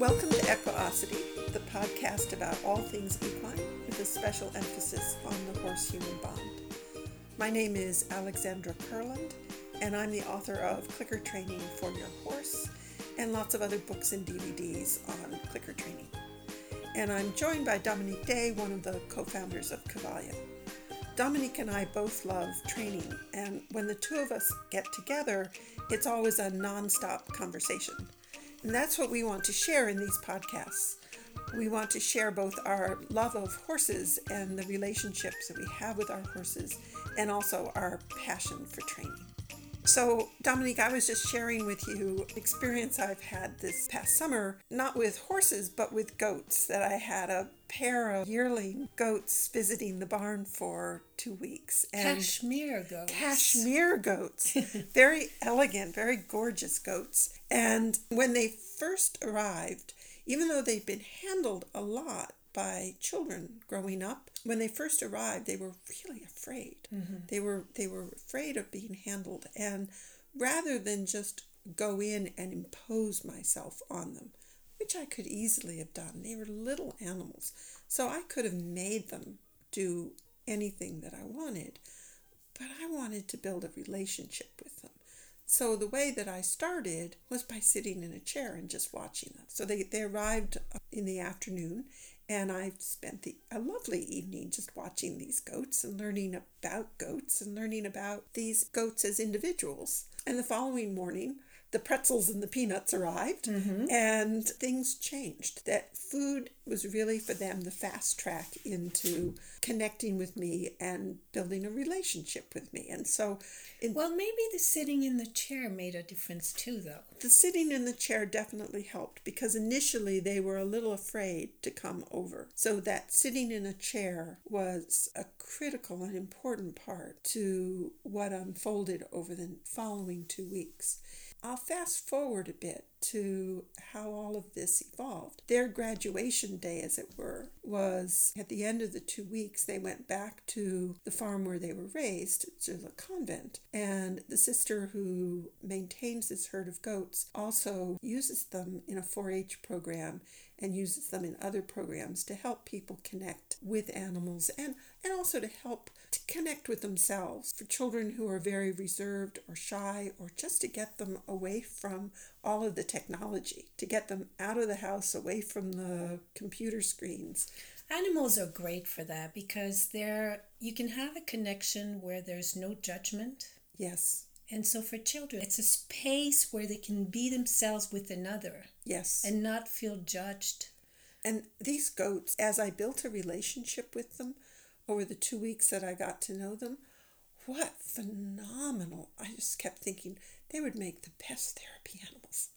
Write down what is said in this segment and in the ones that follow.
Welcome to Equiosity, the podcast about all things equine with a special emphasis on the horse human bond. My name is Alexandra Kurland, and I'm the author of Clicker Training for Your Horse and lots of other books and DVDs on clicker training. And I'm joined by Dominique Day, one of the co founders of Cavalia. Dominique and I both love training, and when the two of us get together, it's always a non-stop conversation. And that's what we want to share in these podcasts. We want to share both our love of horses and the relationships that we have with our horses, and also our passion for training. So, Dominique, I was just sharing with you experience I've had this past summer, not with horses, but with goats. That I had a pair of yearling goats visiting the barn for two weeks. And cashmere goats. Cashmere goats. very elegant, very gorgeous goats. And when they first arrived, even though they've been handled a lot by children growing up, when they first arrived, they were really afraid. Mm-hmm. They were they were afraid of being handled, and rather than just go in and impose myself on them, which I could easily have done, they were little animals, so I could have made them do anything that I wanted, but I wanted to build a relationship with them. So the way that I started was by sitting in a chair and just watching them. So they, they arrived in the afternoon and I spent the, a lovely evening just watching these goats and learning about goats and learning about these goats as individuals. And the following morning, the pretzels and the peanuts arrived mm-hmm. and things changed. That food was really for them the fast track into connecting with me and building a relationship with me. And so, in, well, maybe the sitting in the chair made a difference too, though. The sitting in the chair definitely helped because initially they were a little afraid to come over. So, that sitting in a chair was a critical and important part to what unfolded over the following two weeks. I'll fast forward a bit to how all of this evolved. Their graduation day, as it were, was at the end of the two weeks, they went back to the farm where they were raised, to the convent. And the sister who maintains this herd of goats also uses them in a 4 H program and uses them in other programs to help people connect with animals and, and also to help to connect with themselves for children who are very reserved or shy or just to get them away from all of the technology, to get them out of the house, away from the computer screens. Animals are great for that because they're you can have a connection where there's no judgment. Yes. And so for children, it's a space where they can be themselves with another. Yes. And not feel judged. And these goats, as I built a relationship with them over the two weeks that I got to know them, what phenomenal. I just kept thinking they would make the best therapy animals.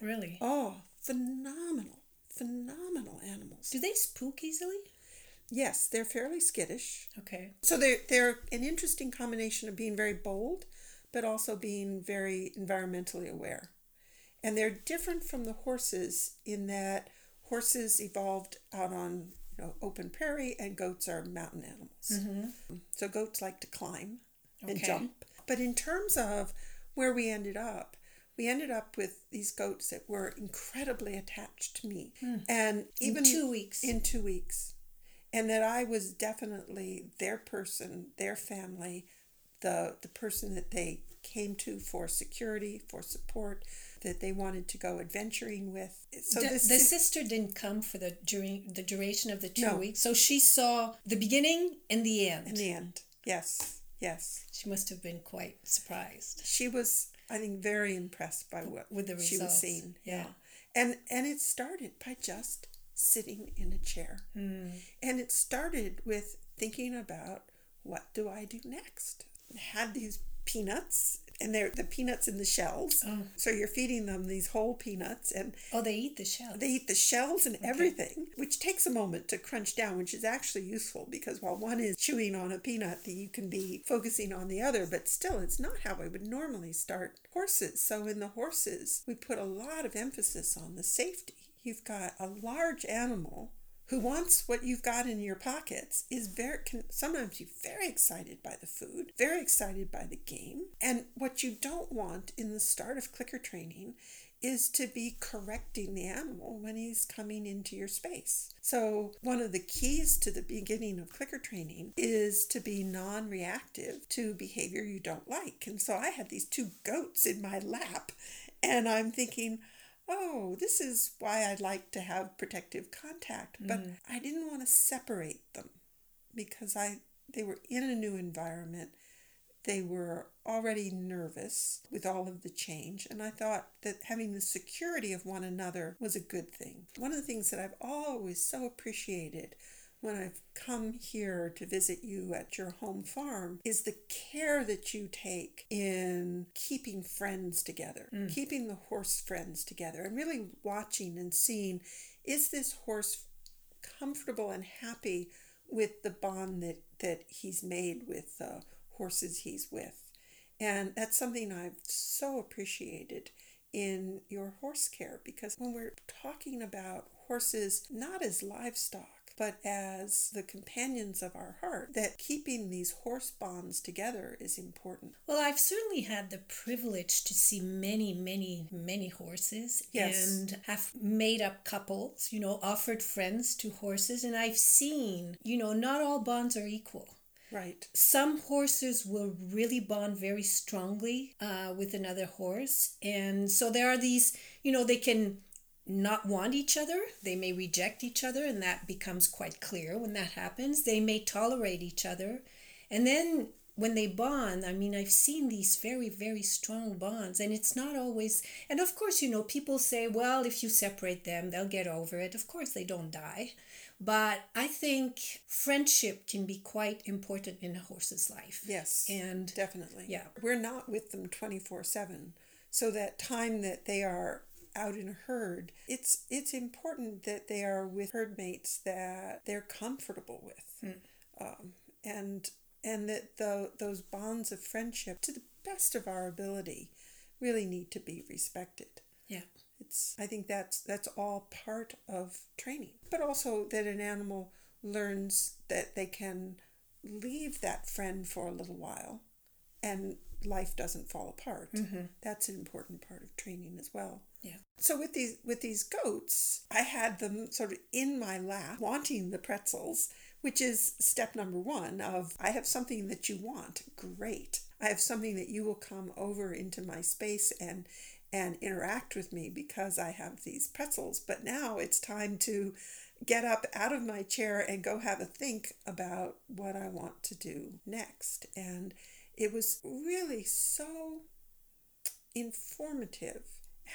Really? Oh, phenomenal. Phenomenal animals. Do they spook easily? Yes, they're fairly skittish. Okay. So they're, they're an interesting combination of being very bold but also being very environmentally aware. And they're different from the horses in that horses evolved out on you know, open prairie and goats are mountain animals. Mm-hmm. So goats like to climb and okay. jump. But in terms of where we ended up, we ended up with these goats that were incredibly attached to me. Mm. And even in two weeks. In two weeks. And that I was definitely their person, their family, the the person that they came to for security, for support, that they wanted to go adventuring with. So the, this, the sister didn't come for the during the duration of the two no. weeks. So she saw the beginning and the end. In the end, yes, yes. She must have been quite surprised. She was, I think, very impressed by what with the results. she was seeing. Yeah. yeah, and and it started by just sitting in a chair, mm. and it started with thinking about what do I do next had these peanuts and they're the peanuts in the shells. Oh. So you're feeding them these whole peanuts and Oh, they eat the shells. They eat the shells and okay. everything, which takes a moment to crunch down, which is actually useful because while one is chewing on a peanut, that you can be focusing on the other, but still it's not how I would normally start horses. So in the horses, we put a lot of emphasis on the safety. You've got a large animal who wants what you've got in your pockets is very can sometimes be very excited by the food, very excited by the game. And what you don't want in the start of clicker training is to be correcting the animal when he's coming into your space. So, one of the keys to the beginning of clicker training is to be non reactive to behavior you don't like. And so, I had these two goats in my lap, and I'm thinking, oh, this is why I'd like to have protective contact. But mm. I didn't want to separate them because I they were in a new environment they were already nervous with all of the change, and I thought that having the security of one another was a good thing. One of the things that I've always so appreciated when I've come here to visit you at your home farm is the care that you take in keeping friends together, mm. keeping the horse friends together, and really watching and seeing is this horse comfortable and happy with the bond that, that he's made with uh, horses he's with. And that's something I've so appreciated in your horse care because when we're talking about horses not as livestock, but as the companions of our heart, that keeping these horse bonds together is important. Well, I've certainly had the privilege to see many, many, many horses yes. and have made up couples, you know, offered friends to horses. And I've seen, you know, not all bonds are equal. Right. Some horses will really bond very strongly uh, with another horse. And so there are these, you know, they can not want each other. They may reject each other, and that becomes quite clear when that happens. They may tolerate each other. And then when they bond, I mean, I've seen these very, very strong bonds, and it's not always. And of course, you know, people say, well, if you separate them, they'll get over it. Of course, they don't die. But I think friendship can be quite important in a horse's life. Yes. And definitely. Yeah. We're not with them 24 7. So that time that they are out in a herd, it's it's important that they are with herd mates that they're comfortable with, mm. um, and and that the those bonds of friendship, to the best of our ability, really need to be respected. Yeah. It's I think that's that's all part of training. But also that an animal learns that they can leave that friend for a little while and life doesn't fall apart. Mm-hmm. That's an important part of training as well. Yeah. So with these with these goats, I had them sort of in my lap wanting the pretzels, which is step number 1 of I have something that you want. Great. I have something that you will come over into my space and and interact with me because I have these pretzels. But now it's time to get up out of my chair and go have a think about what I want to do next. And it was really so informative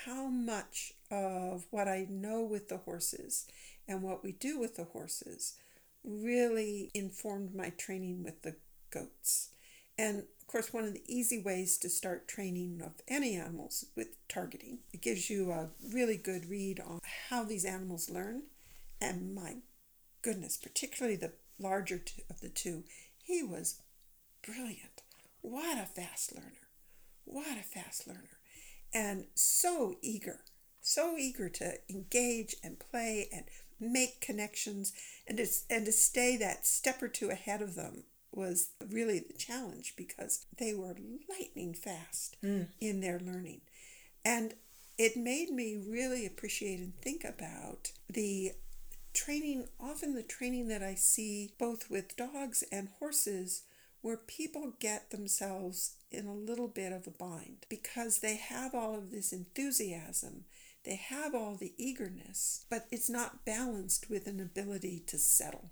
how much of what I know with the horses and what we do with the horses really informed my training with the goats. And of course, one of the easy ways to start training of any animals with targeting. It gives you a really good read on how these animals learn. And my goodness, particularly the larger of the two, he was brilliant. What a fast learner. What a fast learner. And so eager, so eager to engage and play and make connections and to, and to stay that step or two ahead of them was really the challenge because they were lightning fast mm. in their learning. And it made me really appreciate and think about the training, often the training that I see both with dogs and horses, where people get themselves in a little bit of a bind because they have all of this enthusiasm. They have all the eagerness, but it's not balanced with an ability to settle.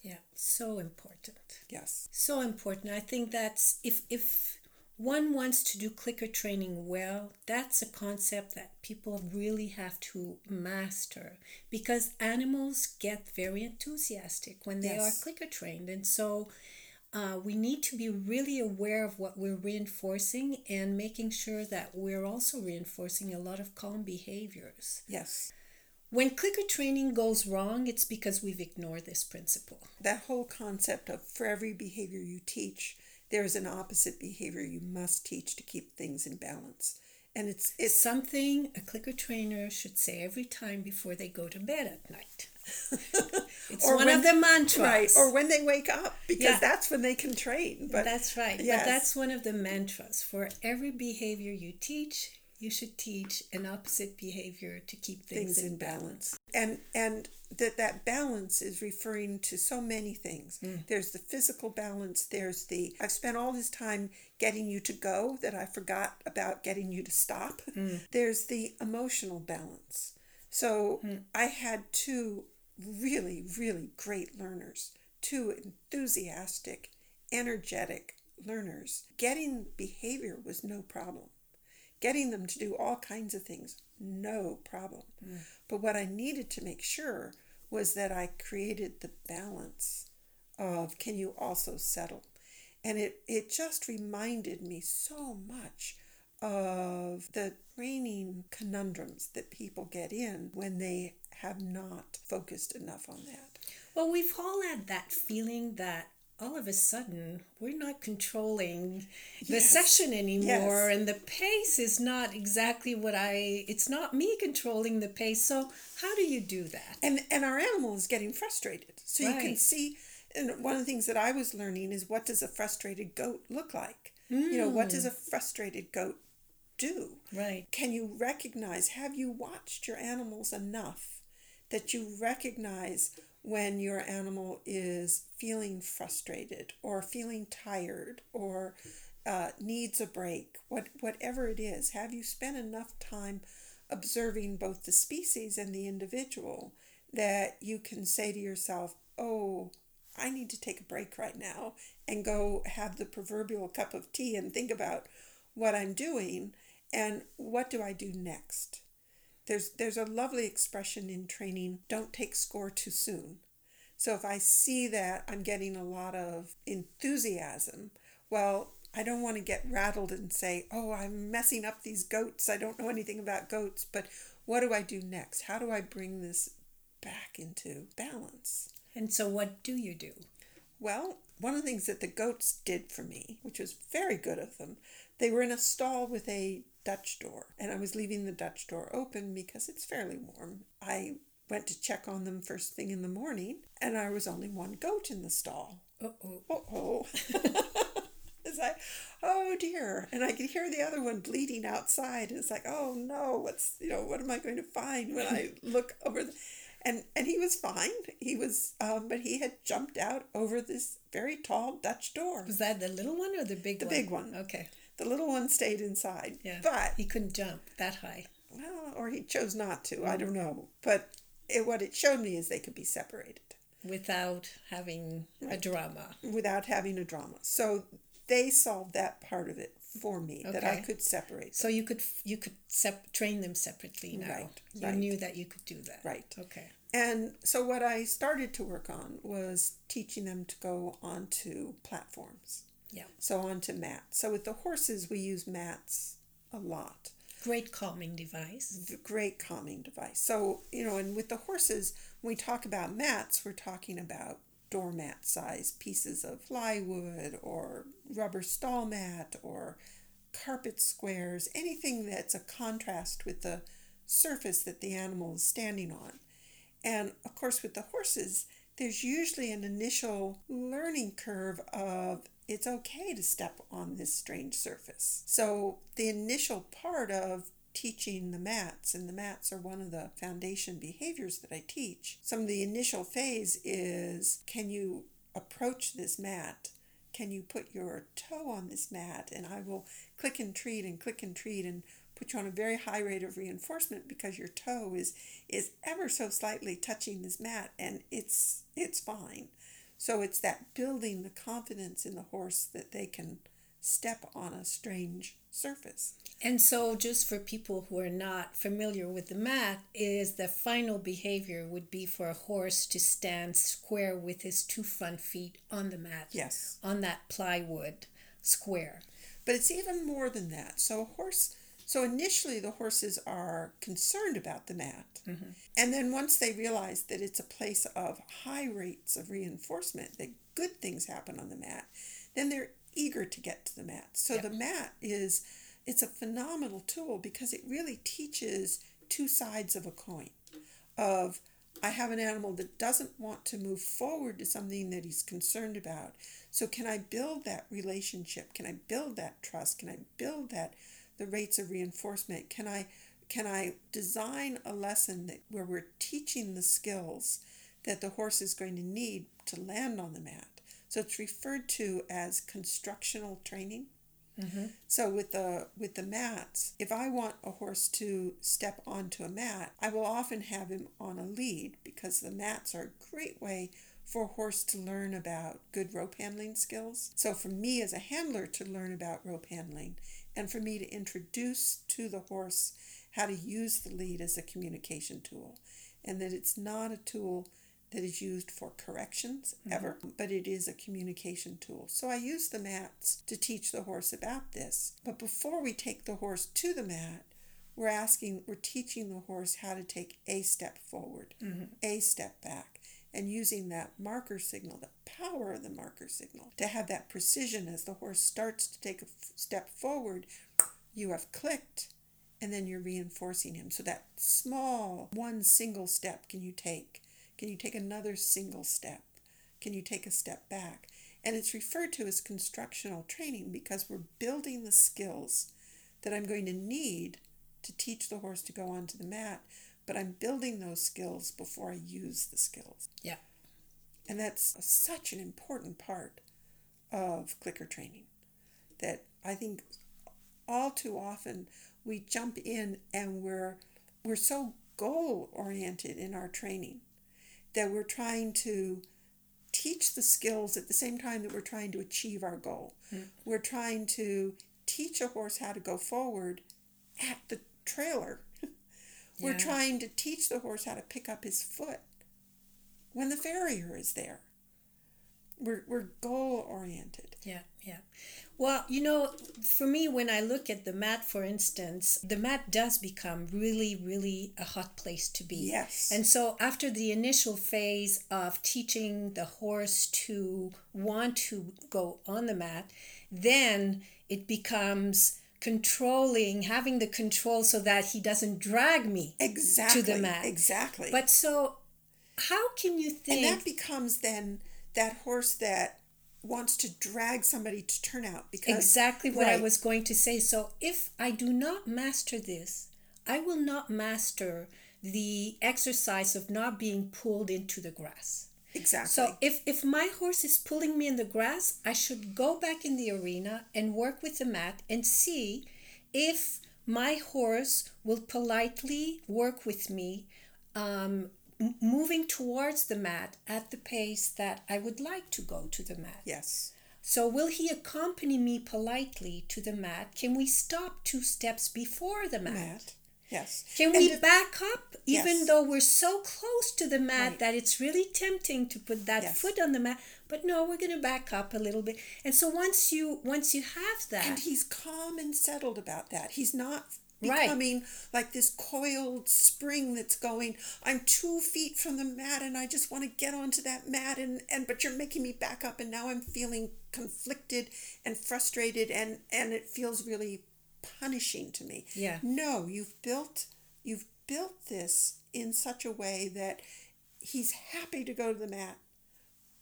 Yeah, so important. Yes. So important. I think that's if if one wants to do clicker training well, that's a concept that people really have to master because animals get very enthusiastic when they yes. are clicker trained. And so uh, we need to be really aware of what we're reinforcing and making sure that we're also reinforcing a lot of calm behaviors. Yes. When clicker training goes wrong, it's because we've ignored this principle. That whole concept of for every behavior you teach, there's an opposite behavior you must teach to keep things in balance. And it's it's something a clicker trainer should say every time before they go to bed at night. it's or one when, of the mantras. Right, or when they wake up, because yeah. that's when they can train. But that's right. Yes. But that's one of the mantras. For every behavior you teach, you should teach an opposite behavior to keep things, things in balance. And and that that balance is referring to so many things. Hmm. There's the physical balance, there's the I've spent all this time getting you to go that I forgot about getting you to stop. Hmm. There's the emotional balance. So hmm. I had two really really great learners, two enthusiastic, energetic learners. Getting behavior was no problem getting them to do all kinds of things, no problem. Hmm. But what I needed to make sure was that I created the balance of can you also settle? And it, it just reminded me so much of the training conundrums that people get in when they have not focused enough on that. Well, we've all had that feeling that all of a sudden we're not controlling the Yes. session anymore Yes. and the pace is not exactly what I it's not me controlling the pace. So how do you do that? and and our animal is getting frustrated so you can see and one of the things that i was learning is what does a frustrated goat look like you know what does mm. a frustrated goat do Right. can you recognize have you watched your animals enough that you recognize when your animal is feeling frustrated or feeling tired or uh, needs a break what whatever it is have you spent enough time observing both the species and the individual that you can say to yourself oh i need to take a break right now and go have the proverbial cup of tea and think about what i'm doing and what do i do next there's there's a lovely expression in training don't take score too soon. So if i see that i'm getting a lot of enthusiasm. Well i don't want to get rattled and say oh i'm messing up these goats. I don't know anything about goats. But what do i do next? How do i bring this back into balance? And so what do you do? well, one of the things that the goats did for me, which was very good of them, they were in a stall with a Dutch door, and I was leaving the Dutch door open because it's fairly warm. I went to check on them first thing in the morning, and there was only one goat in the stall. Uh-oh. Oh, oh. it's like, oh dear. And I could hear the other one bleeding outside. And it's like, oh no, what's, you know, what am I going to find when I look over the. And, and he was fine. He was, um, but he had jumped out over this very tall Dutch door. Was that the little one or the big The one? The big one. Okay. The little one stayed inside. Yeah. But he couldn't jump that high. well, or he chose not to. I mm. don't know. But it, what it showed me is they could be separated. without having a drama. without having a drama. So they solved that part of it for me that I could separate. So you could you could sep- train them separately now. Right, You right. knew that you could do that. Right. Okay. And so what I started to work on was teaching them to go onto platforms. Yeah. So on to mats. So with the horses we use mats a lot. Great calming device. Great calming device. So, you know, and with the horses, when we talk about mats, we're talking about doormat size pieces of plywood or rubber stall mat or carpet squares, anything that's a contrast with the surface that the animal is standing on. And of course, with the horses, there's usually an initial learning curve of it's okay to step on this strange surface. So, the initial part of teaching the mats, and the mats are one of the foundation behaviors that I teach. Some of the initial phase is can you approach this mat? Can you put your toe on this mat? And I will click and treat and click and treat and put you on a very high rate of reinforcement because your toe is is ever so slightly touching this mat and it's it's fine. So it's that building the confidence in the horse that they can step on a strange surface. And so, just for people who are not familiar with the mat, is the final behavior would be for a horse to stand square with his two front feet on the mat, Yes. on that plywood square. But it's even more than that. So a horse so initially the horses are concerned about the mat. Mm-hmm. And then once they realize that it's a place of high rates of reinforcement, that good things happen on the mat, then they're eager to get to the mat. So the mat is it's a phenomenal tool because it really teaches two sides of a coin of I have an animal that doesn't want to move forward to something that he's concerned about. So, can I build that relationship? Can I build that trust? Can I build that the rates of reinforcement? Can I can I design a lesson that where we're teaching the skills that the horse is going to need to land on the mat? So it's referred to as constructional training. Mm-hmm. So with the with the mats, if I want a horse to step onto a mat, I will often have him on a lead because the mats are a great way for a horse to learn about good rope handling skills. So for me as a handler to learn about rope handling and for me to introduce to the horse how to use the lead as a communication tool and that it's not a tool that is used for corrections mm-hmm. ever, but it is a communication tool. So I use the mats to teach the horse about this. But before we take the horse to the mat, we're asking, we're teaching the horse how to take a step forward, mm-hmm. a step back, and using that marker signal, the power of the marker signal, to have that precision as the horse starts to take a f- step forward, you have clicked and then you're reinforcing him. So that small one single step can you take? Can you take another single step? Can you take a step back? And it's referred to as constructional training because we're building the skills that I'm going to need to teach the horse to go onto the mat, but I'm building those skills before I use the skills. Yeah. And that's such an important part of clicker training that I think all too often we jump in and we're we're so goal oriented in our training that we're trying to teach the skills at the same time that we're trying to achieve our goal. Mm. We're trying to teach a horse how to go forward at the trailer. We're trying to teach the horse how to pick up his foot when the farrier is there. We're, we're goal oriented. Yeah, yeah. Well, you know, for me, when I look at the mat, for instance, the mat does become really, really a hot place to be. Yes. And so, after the initial phase of teaching the horse to want to go on the mat, then it becomes controlling, having the control so that he doesn't drag me Exactly. mat. Exactly. But so, how can you think and that becomes then that horse that wants to drag somebody to turn out because Exactly what I was going to say. So if I do not master this, I will not master the exercise of not being pulled into the grass. Exactly So if if my horse is pulling me in the grass, I should go back in the arena and work with the mat and see if my horse will politely work with me um, m- moving towards the mat at the pace that I would like to go to the mat. yes So, will he accompany me politely to the mat? Can we stop two steps before the mat? Matt yes Can And we if- back up even Yes. though we're so close to the mat Right. that it's really tempting to put that Yes. foot on the mat? But no, we're going to back up a little bit. And so once you once you have that, and he's calm and settled about that he's not Right. becoming like this coiled spring that's going i'm two feet from the mat and i just want to get onto that mat and and but you're making me back up and now i'm feeling conflicted and frustrated and and it feels really punishing to me. Yeah. no you've built you've built this in such a way that he's happy to go to the mat.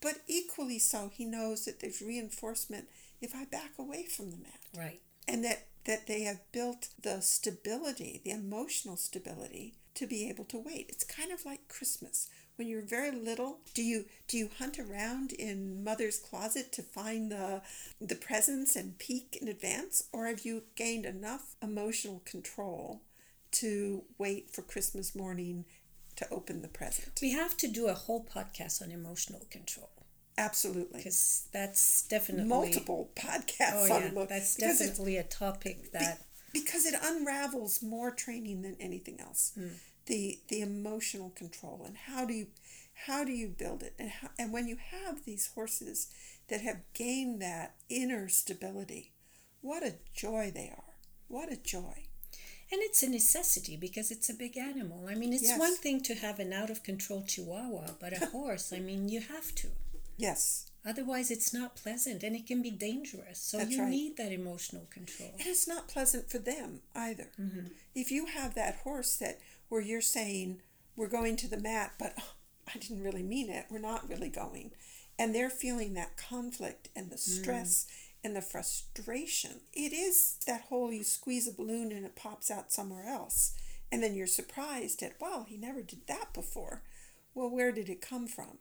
But equally so he knows that there's reinforcement if i back away from the mat. Right. and that that they have built the stability the emotional stability to be able to wait. It's kind of like christmas when you're very little do you do you hunt around in mother's closet to find the the presents and peek in advance? Or have you gained enough emotional control to wait for christmas morning to open the present? We have to do a whole podcast on emotional control. Absolutely. Because that's definitely multiple podcasts Oh on yeah, emo- that's it- definitely a topic that because it unravels more training than anything else hmm. The the emotional control and how do you how do you build it and how, and when you have these horses that have gained that inner stability what a joy they are what a joy And it's a necessity because it's a big animal. I mean, it's Yes. one thing to have an out of control chihuahua, but a horse, I mean, you have to. yes Otherwise, it's not pleasant and it can be dangerous. So That's you right. need that emotional control. and it's not pleasant for them either mm-hmm. if you have that horse that where you're saying we're going to the mat but oh, i didn't really mean it we're not really going and they're feeling that conflict and the stress mm. and the frustration. It is that whole you squeeze a balloon and it pops out somewhere else. And then you're surprised at, wow, he never did that before. Well, where did it come from?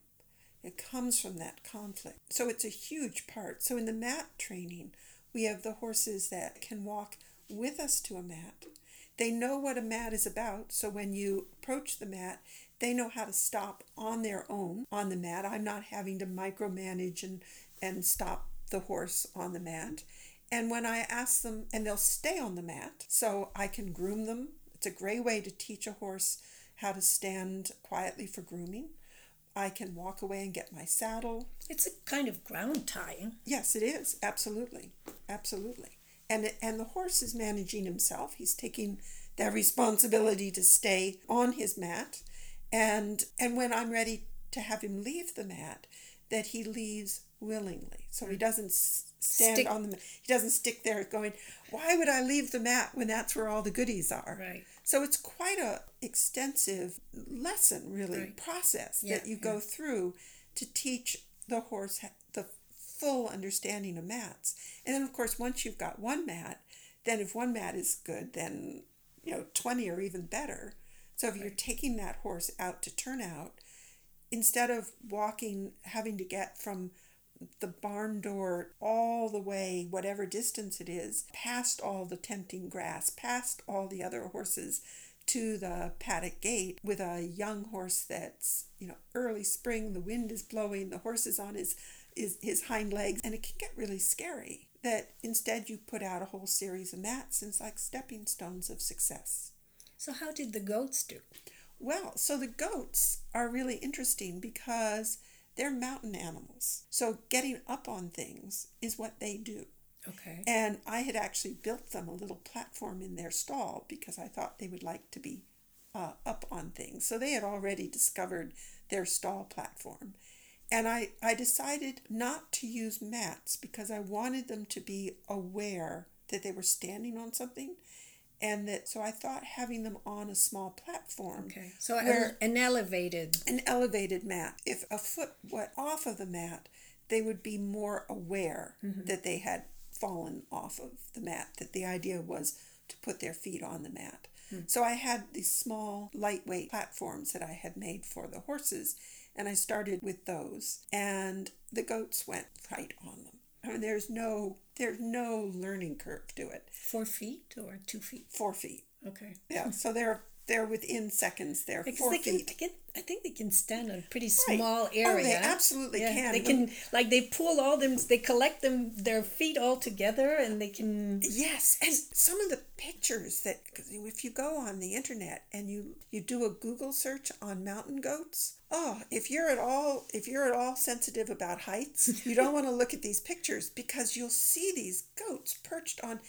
It comes from that conflict. So it's a huge part. So in the mat training, we have the horses that can walk with us to a mat. They know what a mat is about. So when you approach the mat, they know how to stop on their own on the mat. I'm not having to micromanage and, and stop the horse on the mat. And when I ask them, and they'll stay on the mat, so I can groom them. It's a great way to teach a horse how to stand quietly for grooming. I can walk away and get my saddle. It's a kind of ground tying. Yes, it is. Absolutely. Absolutely. And and the horse is managing himself. He's taking that responsibility to stay on his mat. And and when I'm ready to have him leave the mat, that he leaves willingly. So he doesn't stand stick. on the mat. he doesn't stick there going, "Why would I leave the mat when that's where all the goodies are?" Right. So it's quite a extensive lesson, really, right. process yeah, that you yeah. go through to teach the horse full understanding of mats. And then, of course, once you've got one mat, then if one mat is good, then you know twenty or even better. So if you're taking that horse out to turn out, instead of walking, having to get from the barn door all the way, whatever distance it is, past all the tempting grass, past all the other horses to the paddock gate with a young horse that's, you know, early spring, the wind is blowing, the horse is on his, his, his hind legs, and it can get really scary. That instead you put out a whole series of mats and it's like stepping stones of success. So, how did the goats do? Well, so the goats are really interesting because they're mountain animals. So getting up on things is what they do. Okay. And I had actually built them a little platform in their stall because I thought they would like to be uh, up on things. So they had already discovered their stall platform. And I, I decided not to use mats because I wanted them to be aware that they were standing on something and that so I thought having them on a small platform. Okay. So where, an elevated an elevated mat. If a foot went off of the mat, they would be more aware mm-hmm. that they had fallen off of the mat. That the idea was to put their feet on the mat. Mm. So I had these small, lightweight platforms that I had made for the horses, and I started with those, and the goats went right on them. I mean, there's no there's no learning curve to it. Four feet or two feet? Four feet. Okay. Yeah. So they're they're within seconds. They're because four they feet. Can, can, I think they can stand on a pretty small right. area. Oh, they absolutely yeah, can. They can like they pull all them. They collect them their feet all together, and they can. Yes, and some of the pictures that if you go on the internet and you you do a Google search on mountain goats. Oh, if you're at all if you're at all sensitive about heights, you don't want to look at these pictures because you'll see these goats perched on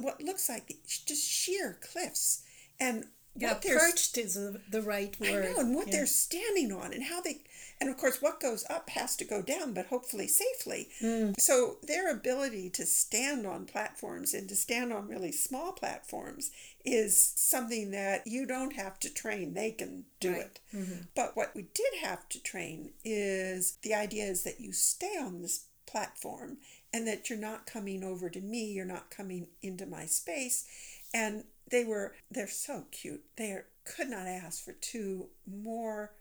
what looks like just sheer cliffs and yeah, perched is the right word. I know, and what yeah. they're standing on, and how they, and of course, what goes up has to go down, but hopefully safely. Mm. So their ability to stand on platforms and to stand on really small platforms is something that you don't have to train; they can do right. it. Mm-hmm. But what we did have to train is the idea is that you stay on this platform and that you're not coming over to me, you're not coming into my space, and they were they're so cute. They are, could not ask for two more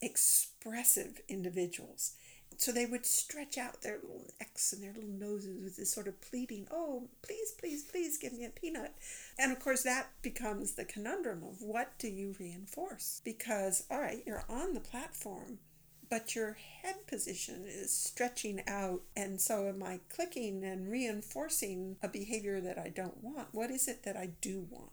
expressive individuals. So they would stretch out their little necks and their little noses with this sort of pleading, oh, please, please, please give me a peanut. And of course, that becomes the conundrum of what do you reinforce? Because, all right, you're on the platform, but your head position is stretching out. And so, am I clicking and reinforcing a behavior that I don't want? What is it that I do want?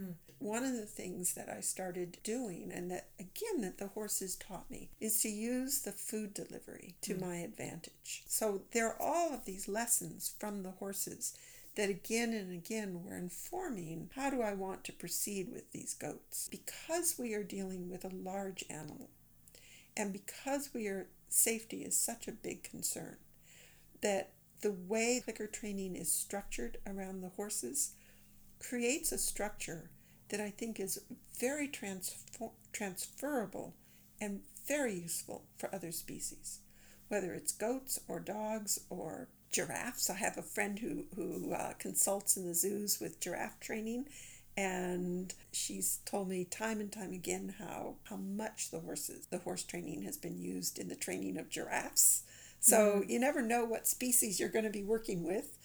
Mm. One of the things that I started doing, and that again, that the horses taught me, is to use the food delivery to mm. my advantage. So there are all of these lessons from the horses that again and again were informing how do I want to proceed with these goats. Because we are dealing with a large animal, and because we are safety is such a big concern, that the way clicker training is structured around the horses creates a structure that I think is very transfer- transferable and very useful for other species, whether it's goats or dogs or giraffes. I have a friend who who uh, consults in the zoos with giraffe training, and she's told me time and time again how how much the horses the horse training has been used in the training of giraffes. So mm. you never know what species you're going to be working with.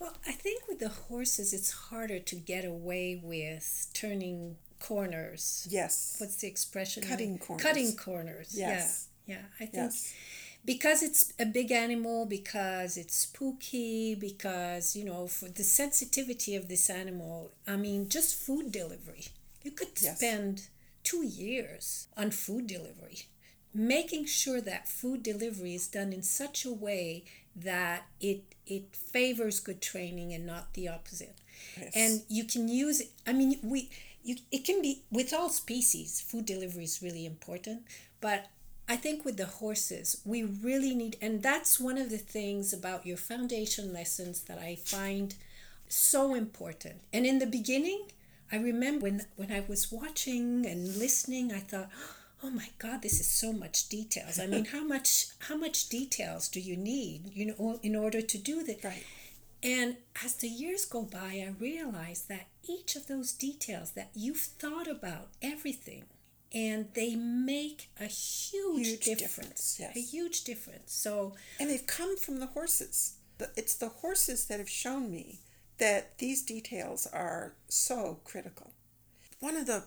Well, I think with the horses, it's harder to get away with turning corners. Yes. What's the expression? Cutting corners. Cutting corners. Yes. Yeah. Yeah. I think yes. because it's a big animal, because it's spooky, because, you know, for the sensitivity of this animal, I mean, just food delivery. You could yes. spend two years on food delivery, making sure that food delivery is done in such a way that it it favors good training and not the opposite. Yes. And you can use I mean we you it can be with all species food delivery is really important but i think with the horses we really need and that's one of the things about your foundation lessons that i find so important and in the beginning i remember when when i was watching and listening i thought oh Oh my god this is so much details i mean how much how much details do you need you know in order to do that right and as the years go by, I realize that each of those details that you've thought about everything, and they make a huge, huge difference. difference yes. A huge difference. So, and they've come from the horses. It's the horses that have shown me that these details are so critical. One of the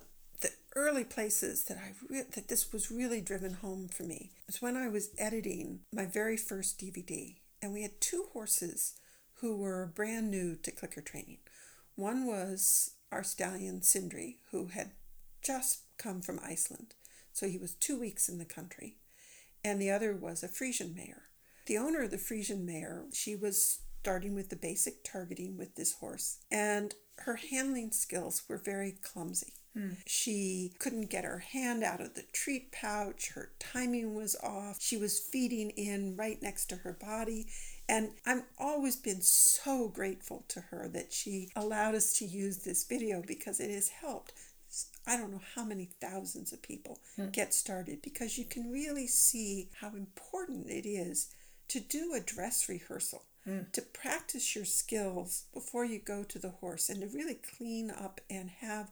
early places that I re- that this was really driven home for me was when I was editing my very first DVD, and we had two horses who were brand new to clicker training. One was our stallion Sindri, who had just come from Iceland, so he was two weeks in the country, and the other was a Frisian mare. The owner of the Frisian mare, she was starting with the basic targeting with this horse, and her handling skills were very clumsy. Mm. She couldn't get her hand out of the treat pouch. Her timing was off. She was feeding in right next to her body. And I've always been so grateful to her that she allowed us to use this video because it has helped I don't know how many thousands of people mm. get started because you can really see how important it is to do a dress rehearsal, mm. to practice your skills before you go to the horse, and to really clean up and have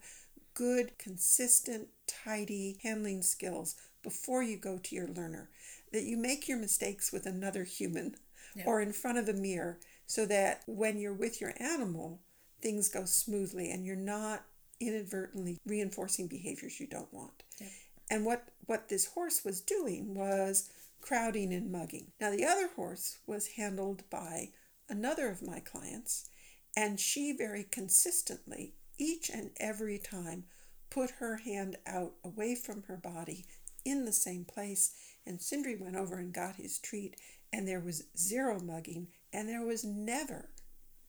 good, consistent, tidy handling skills before you go to your learner. That you make your mistakes with another human yeah. or in front of the mirror so that when you're with your animal, things go smoothly and you're not inadvertently reinforcing behaviors you don't want. Yeah. And what, what this horse was doing was crowding and mugging. Now, the other horse was handled by another of my clients, and she very consistently, each and every time, put her hand out away from her body in the same place. And Sindri went over and got his treat and there was zero mugging, and there was never,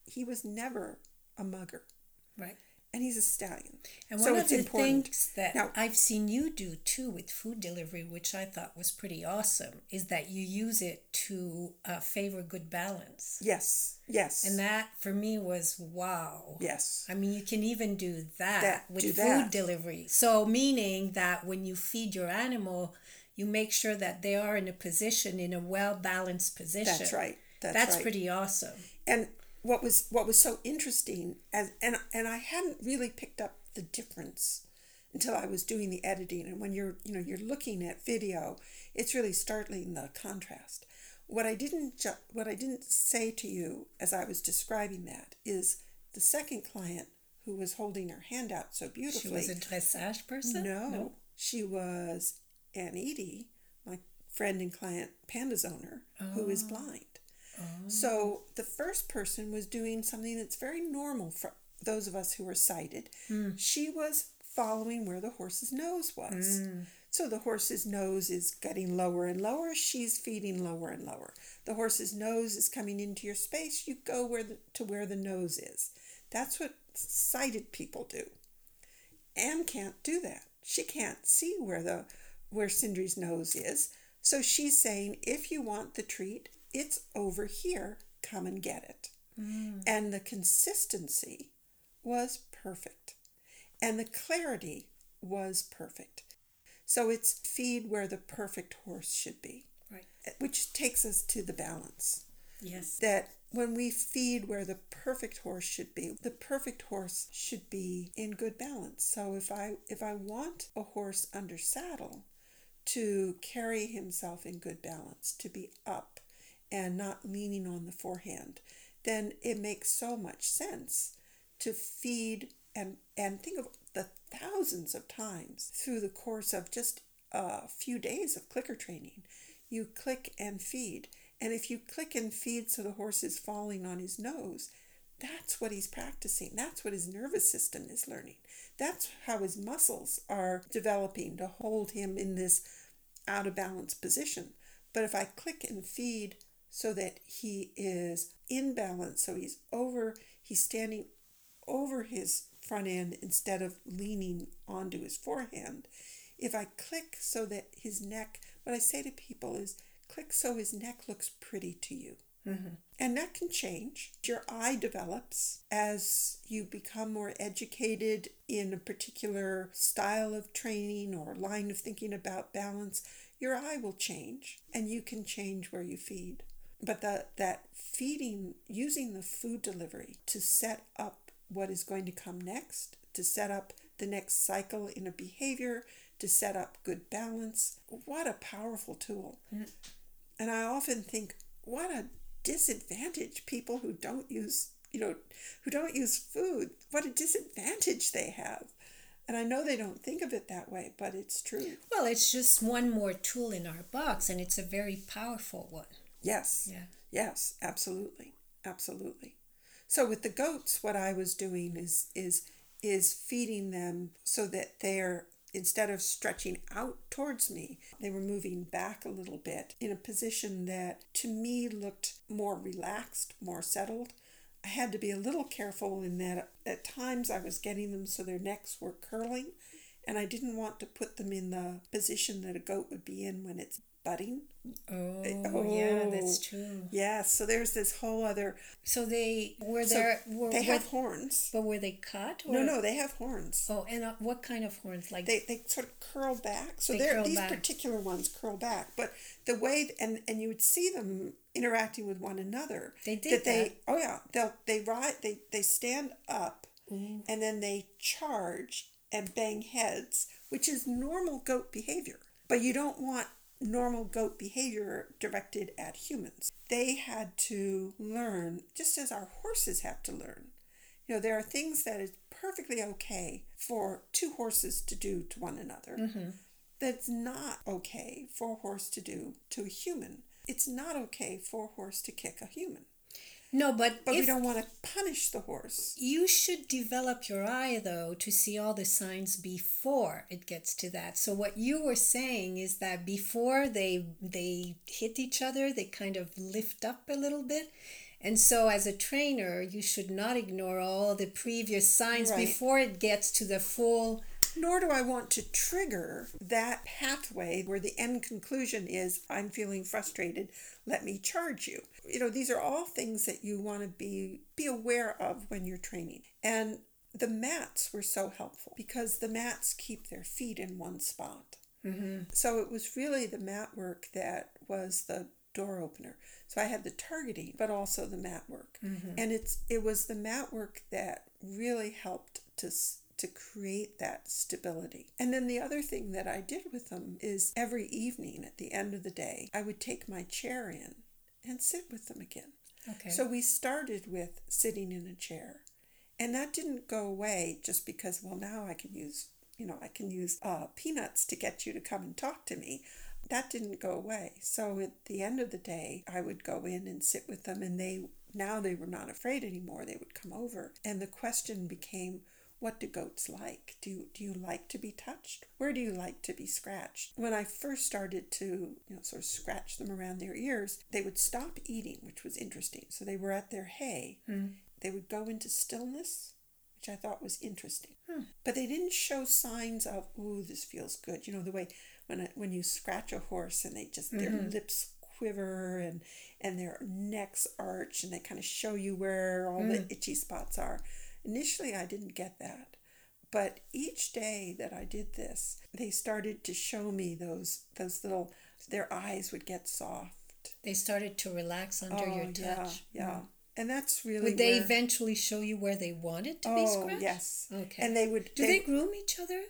he was never a mugger. Right. And he's a stallion. And one so of the important. things that now, I've seen you do too with food delivery, which I thought was pretty awesome, is that you use it to uh, favor good balance. Yes, yes. And that for me was wow. Yes. I mean, you can even do that, that with food that. delivery. So, meaning that when you feed your animal, you make sure that they are in a position in a well balanced position. That's right. That's, That's right. pretty awesome. And what was what was so interesting as and and I hadn't really picked up the difference until I was doing the editing and when you're you know you're looking at video it's really startling the contrast what I didn't ju- what I didn't say to you as I was describing that is the second client who was holding her hand out so beautifully she was a dressage person no, no. she was Ann Edie, my friend and client Panda's owner, oh. who is oh. blind. Oh. So the first person was doing something that's very normal for those of us who are sighted. Mm. She was following where the horse's nose was. Mm. So the horse's nose is getting lower and lower. She's feeding lower and lower. The horse's nose is coming into your space. You go where the, to where the nose is. That's what sighted people do. Ann can't do that. She can't see where the where Sindri's nose is. So she's saying, if you want the treat, it's over here. Come and get it. Mm. And the consistency was perfect. And the clarity was perfect. So it's feed where the perfect horse should be. Right. Which takes us to the balance. Yes. That when we feed where the perfect horse should be, the perfect horse should be in good balance. So if I if I want a horse under saddle to carry himself in good balance, to be up and not leaning on the forehand, then it makes so much sense to feed and and think of the thousands of times through the course of just a few days of clicker training you click and feed. And if you click and feed so the horse is falling on his nose that's what he's practicing. That's what his nervous system is learning. That's how his muscles are developing to hold him in this out of balance position. But if i click and feed so that he is in balance so he's over he's standing over his front end instead of leaning onto his forehand. If I click so that his neck, what I say to people is click so his neck looks pretty to you. Mm-hmm. And that can change. Your eye develops as you become more educated in a particular style of training or line of thinking about balance. Your eye will change and you can change where you feed. But the, that feeding, using the food delivery to set up what is going to come next, to set up the next cycle in a behavior, to set up good balance. What a powerful tool. Mm. And I often think, what a disadvantage people who don't use, you know, who don't use food, what a disadvantage they have. And I know they don't think of it that way, but it's true. Well, it's just one more tool in our box, and it's a very powerful one. Yes. Yeah. Yes, absolutely. Absolutely. So with the goats, what I was doing is is is feeding them so that they're instead of stretching out towards me, they were moving back a little bit in a position that to me looked more relaxed, more settled. I had to be a little careful in that at times I was getting them so their necks were curling, and I didn't want to put them in the position that a goat would be in when it's budding. Oh, oh, yeah, that's true. Yeah, so there's this whole other. So they were so there. Were, they have horns, but were they cut? Or? No, no, they have horns. Oh, and uh, what kind of horns? Like they, they sort of curl back. So they these back. particular ones curl back, but the way and and you would see them interacting with one another. They did that. They oh yeah, they'll they ride they they stand up, mm. and then they charge and bang heads, which is normal goat behavior. But you don't want normal goat behavior directed at humans. They had to learn, just as our horses have to learn. You know, there are things that is perfectly okay for two horses to do to one another. Mm-hmm. That's not okay for a horse to do to a human. It's not okay for a horse to kick a human. No, but but we don't want to punish the horse. You should develop your eye though to see all the signs before it gets to that. So what you were saying is that before they they hit each other, they kind of lift up a little bit. And so as a trainer, you should not ignore all the previous signs right. before it gets to the full nor do I want to trigger that pathway where the end conclusion is I'm feeling frustrated, let me charge you. You know, these are all things that you want to be be aware of when you're training. And the mats were so helpful because the mats keep their feet in one spot. Mm-hmm. So it was really the mat work that was the door opener. So I had the targeting, but also the mat work, mm-hmm. and it's it was the mat work that really helped to to create that stability. And then the other thing that I did with them is every evening at the end of the day, I would take my chair in and sit with them again. Okay. So we started with sitting in a chair. And that didn't go away just because, well, now I can use, you know, I can use uh, peanuts to get you to come and talk to me. That didn't go away. So at the end of the day, I would go in and sit with them, and they now they were not afraid anymore. They would come over. And the question became, what do goats like? Do, do you like to be touched? Where do you like to be scratched? When I first started to, you know, sort of scratch them around their ears, they would stop eating, which was interesting. So they were at their hay. Mm. They would go into stillness, which I thought was interesting. Hmm. But they didn't show signs of, ooh, this feels good. You know, the way when, I, when you scratch a horse and they just, mm-hmm. their lips quiver and, and their necks arch and they kind of show you where all mm. the itchy spots are. Initially, I didn't get that. But each day that I did this, they started to show me those those little their eyes would get soft They started to relax under oh, your touch. Yeah, yeah. Mm. And that's really Would they where- eventually show you where they wanted to be Oh, scratched? yes. Okay. And they would. Do they groom each other?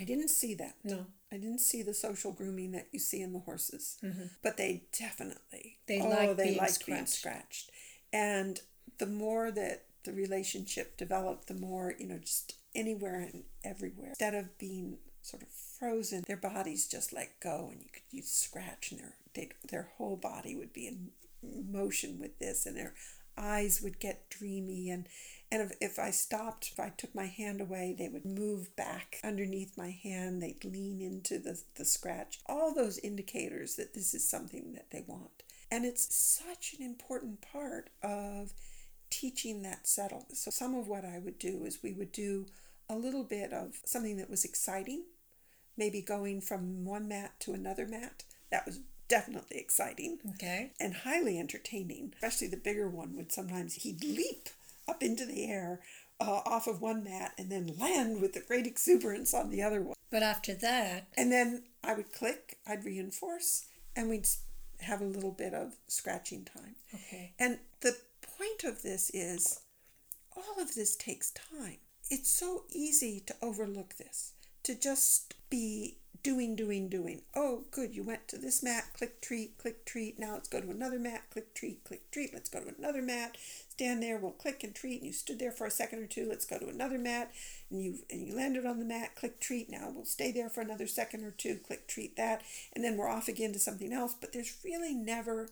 I didn't see that. No. I didn't see the social grooming that you see in the horses, but they definitely They oh, like they being like being scratched. scratched. And the more that the relationship developed, the more you know, just anywhere and everywhere. Instead of being sort of frozen, their bodies just let go, and you could you scratch, and their their whole body would be in motion with this, and their eyes would get dreamy and and if, if I stopped, if I took my hand away, they would move back underneath my hand. They'd lean into the, the scratch. All those indicators that this is something that they want. And it's such an important part of teaching that settle. So, some of what I would do is we would do a little bit of something that was exciting, maybe going from one mat to another mat. That was definitely exciting Okay. and highly entertaining. Especially the bigger one would sometimes he'd leap up into the air uh, off of one mat and then land with the great exuberance on the other one. But after that, And then I would click, I'd reinforce, and we'd have a little bit of scratching time. okay. And the point of this is all of this takes time. It's so easy to overlook this, to just be doing, doing, doing. Oh, good, you went to this mat, click treat, click treat. Now let's go to another mat, click treat, click treat. Let's go to another mat. Stand there, we'll click and treat. And you stood there for a second or two. Let's go to another mat. And you and you landed on the mat, click treat. Now we'll stay there for another second or two, click treat that. And then we're off again to something else. But there's really never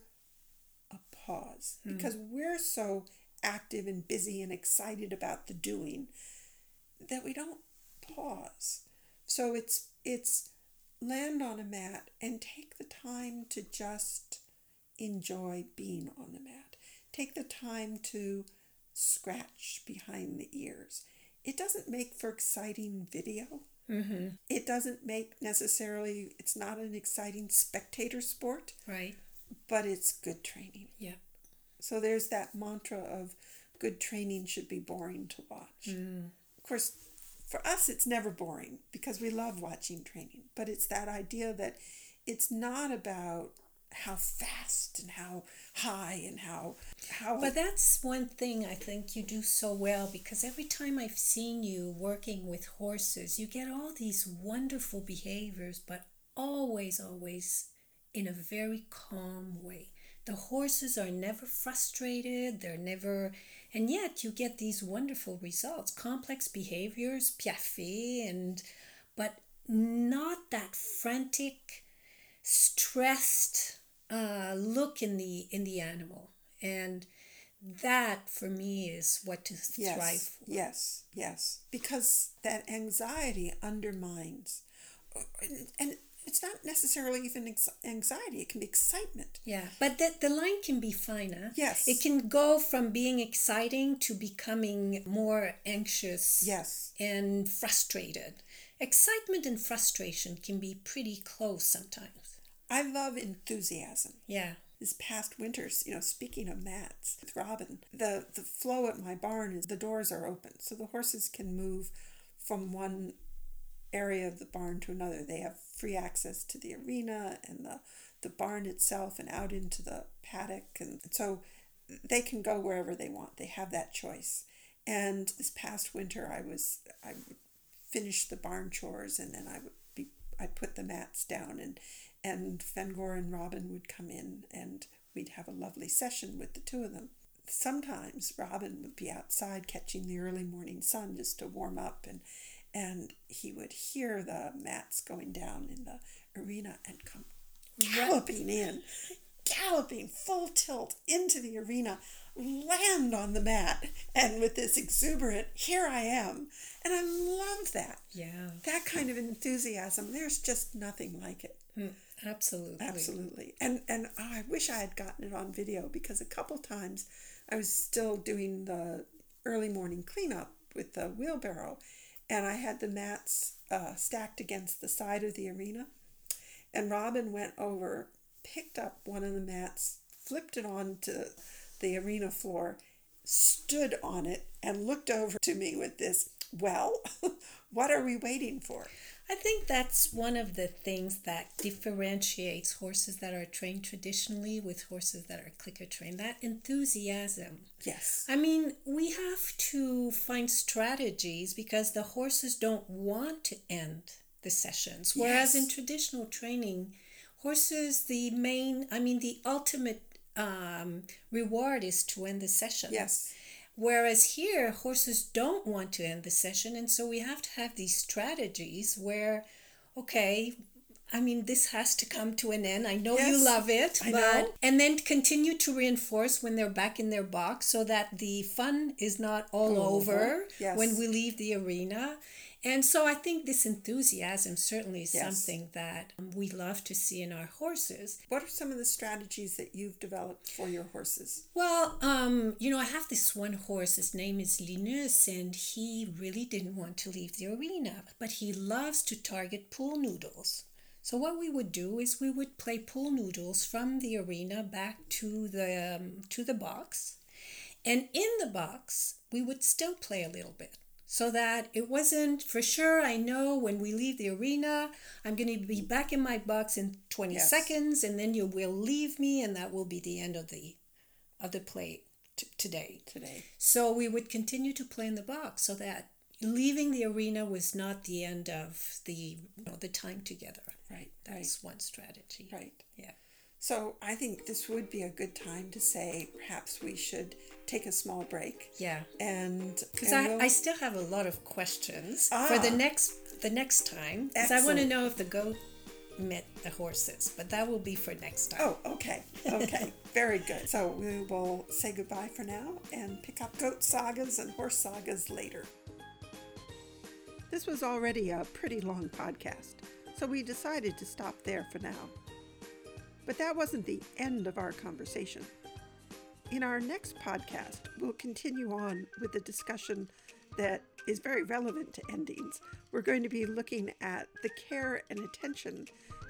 pause because we're so active and busy and excited about the doing that we don't pause. So it's it's land on a mat and take the time to just enjoy being on the mat. Take the time to scratch behind the ears. It doesn't make for exciting video. Mm-hmm. It doesn't make necessarily it's not an exciting spectator sport, Right. But it's good training. Yeah. So there's that mantra of good training should be boring to watch. Mm. Of course, for us, it's never boring because we love watching training, but it's that idea that it's not about how fast and how high and how how But that's one thing I think you do so well because every time I've seen you working with horses, you get all these wonderful behaviors, but always, always in a very calm way. The horses are never frustrated, they're never, and yet you get these wonderful results, complex behaviors, piaffe, and, but not that frantic, stressed uh, look in the in the animal, and that for me is what to thrive yes, for. yes, yes, because that anxiety undermines, and it's not necessarily even anxiety; it can be excitement. Yeah, but the, the line can be finer. Yes. It can go from being exciting to becoming more anxious Yes, and frustrated. Excitement and frustration can be pretty close sometimes. I love enthusiasm. Yeah. this past winters, you know, speaking of mats with Robin, the the flow at my barn is the doors are open, so the horses can move from one area of the barn to another. They have free access to the arena and the the barn itself and out into the paddock and so they can go wherever they want. They have that choice. And this past winter I was I would finish the barn chores and then I would be I'd put the mats down and and Fengur and Robin would come in and we'd have a lovely session with the two of them. Sometimes Robin would be outside catching the early morning sun just to warm up and and he would hear the mats going down in the arena and come galloping in, galloping full tilt into the arena, land on the mat, and with this exuberant, here I am. And I love that. Yeah. That kind of enthusiasm, there's just nothing like it. Mm, absolutely. Absolutely. And and oh, I wish I had gotten it on video because a couple times I was still doing the early morning cleanup with the wheelbarrow and I had the mats uh, stacked against the side of the arena. And Robin went over, picked up one of the mats, flipped it onto the arena floor, stood on it, and looked over to me with this Well, what are we waiting for? I think that's one of the things that differentiates horses that are trained traditionally with horses that are clicker trained that enthusiasm. Yes. I mean, we have to find strategies because the horses don't want to end the sessions. Whereas Yes. in traditional training, horses, the main, I mean, the ultimate um, reward is to end the session. Yes. Whereas here, horses don't want to end the session. And so we have to have these strategies where, okay, I mean, this has to come to an end. I know you love it, I but know. and then continue to reinforce when they're back in their box so that the fun is not all All over, over, yes. when we leave the arena. And so I think this enthusiasm certainly is Yes. something that um, we love to see in our horses. What are some of the strategies that you've developed for your horses? Well, um, you know, I have this one horse. His name is Linus, and he really didn't want to leave the arena, but he loves to target pool noodles. So what we would do is we would play pool noodles from the arena back to the um, to the box, and in the box we would still play a little bit. So that it wasn't for sure. I know when we leave the arena, I'm going to be back in my box in 20 Yes. seconds, and then you will leave me, and that will be the end of the of the play t- today. Today. So we would continue to play in the box so that leaving the arena was not the end of the you know, the time together. Right. That's one strategy. Right. Right. Yeah. So I think this would be a good time to say perhaps we should take a small break Yeah. and Because I, we'll- I still have a lot of questions for the Ah. next the next time. Because I want to know if the goat met the horses, but that will be for next time. Oh, okay. Okay. Very good. So we will say goodbye for now and pick up goat sagas and horse sagas later. This was already a pretty long podcast, so we decided to stop there for now. But that wasn't the end of our conversation. In our next podcast, we'll continue on with the discussion that is very relevant to endings. We're going to be looking at the care and attention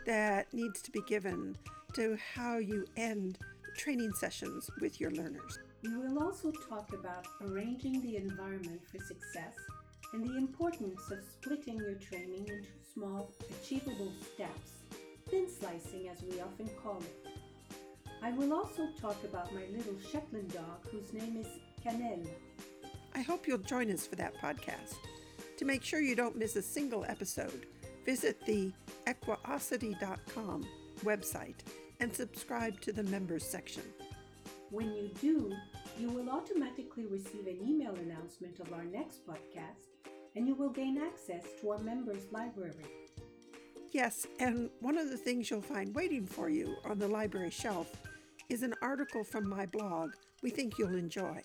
that needs to be given to how you end training sessions with your learners. We will also talk about arranging the environment for success and the importance of splitting your training into small, achievable steps, thin slicing as we often call it. I will also talk about my little Shetland dog whose name is Canel. I hope you'll join us for that podcast. To make sure you don't miss a single episode, visit the equiosity.com website and subscribe to the members section. When you do, you will automatically receive an email announcement of our next podcast and you will gain access to our members' library. Yes, and one of the things you'll find waiting for you on the library shelf is an article from my blog we think you'll enjoy.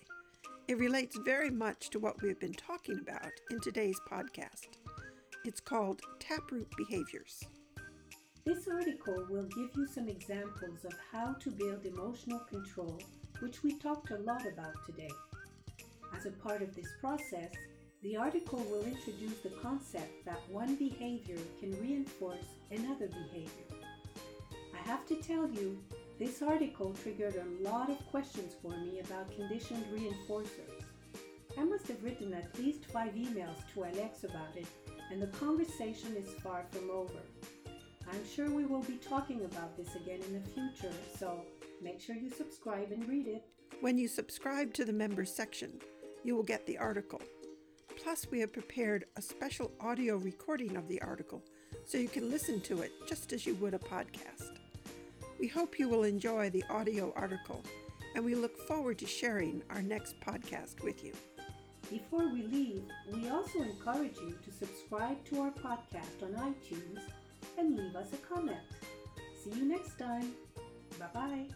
It relates very much to what we've been talking about in today's podcast. It's called Taproot Behaviors. This article will give you some examples of how to build emotional control, which we talked a lot about today. As a part of this process, the article will introduce the concept that one behavior can reinforce another behavior. I have to tell you, this article triggered a lot of questions for me about conditioned reinforcers. I must have written at least five emails to Alex about it, and the conversation is far from over. I'm sure we will be talking about this again in the future, so make sure you subscribe and read it. When you subscribe to the members section, you will get the article. Plus, we have prepared a special audio recording of the article so you can listen to it just as you would a podcast. We hope you will enjoy the audio article, and we look forward to sharing our next podcast with you. Before we leave, we also encourage you to subscribe to our podcast on iTunes and leave us a comment. See you next time. Bye bye.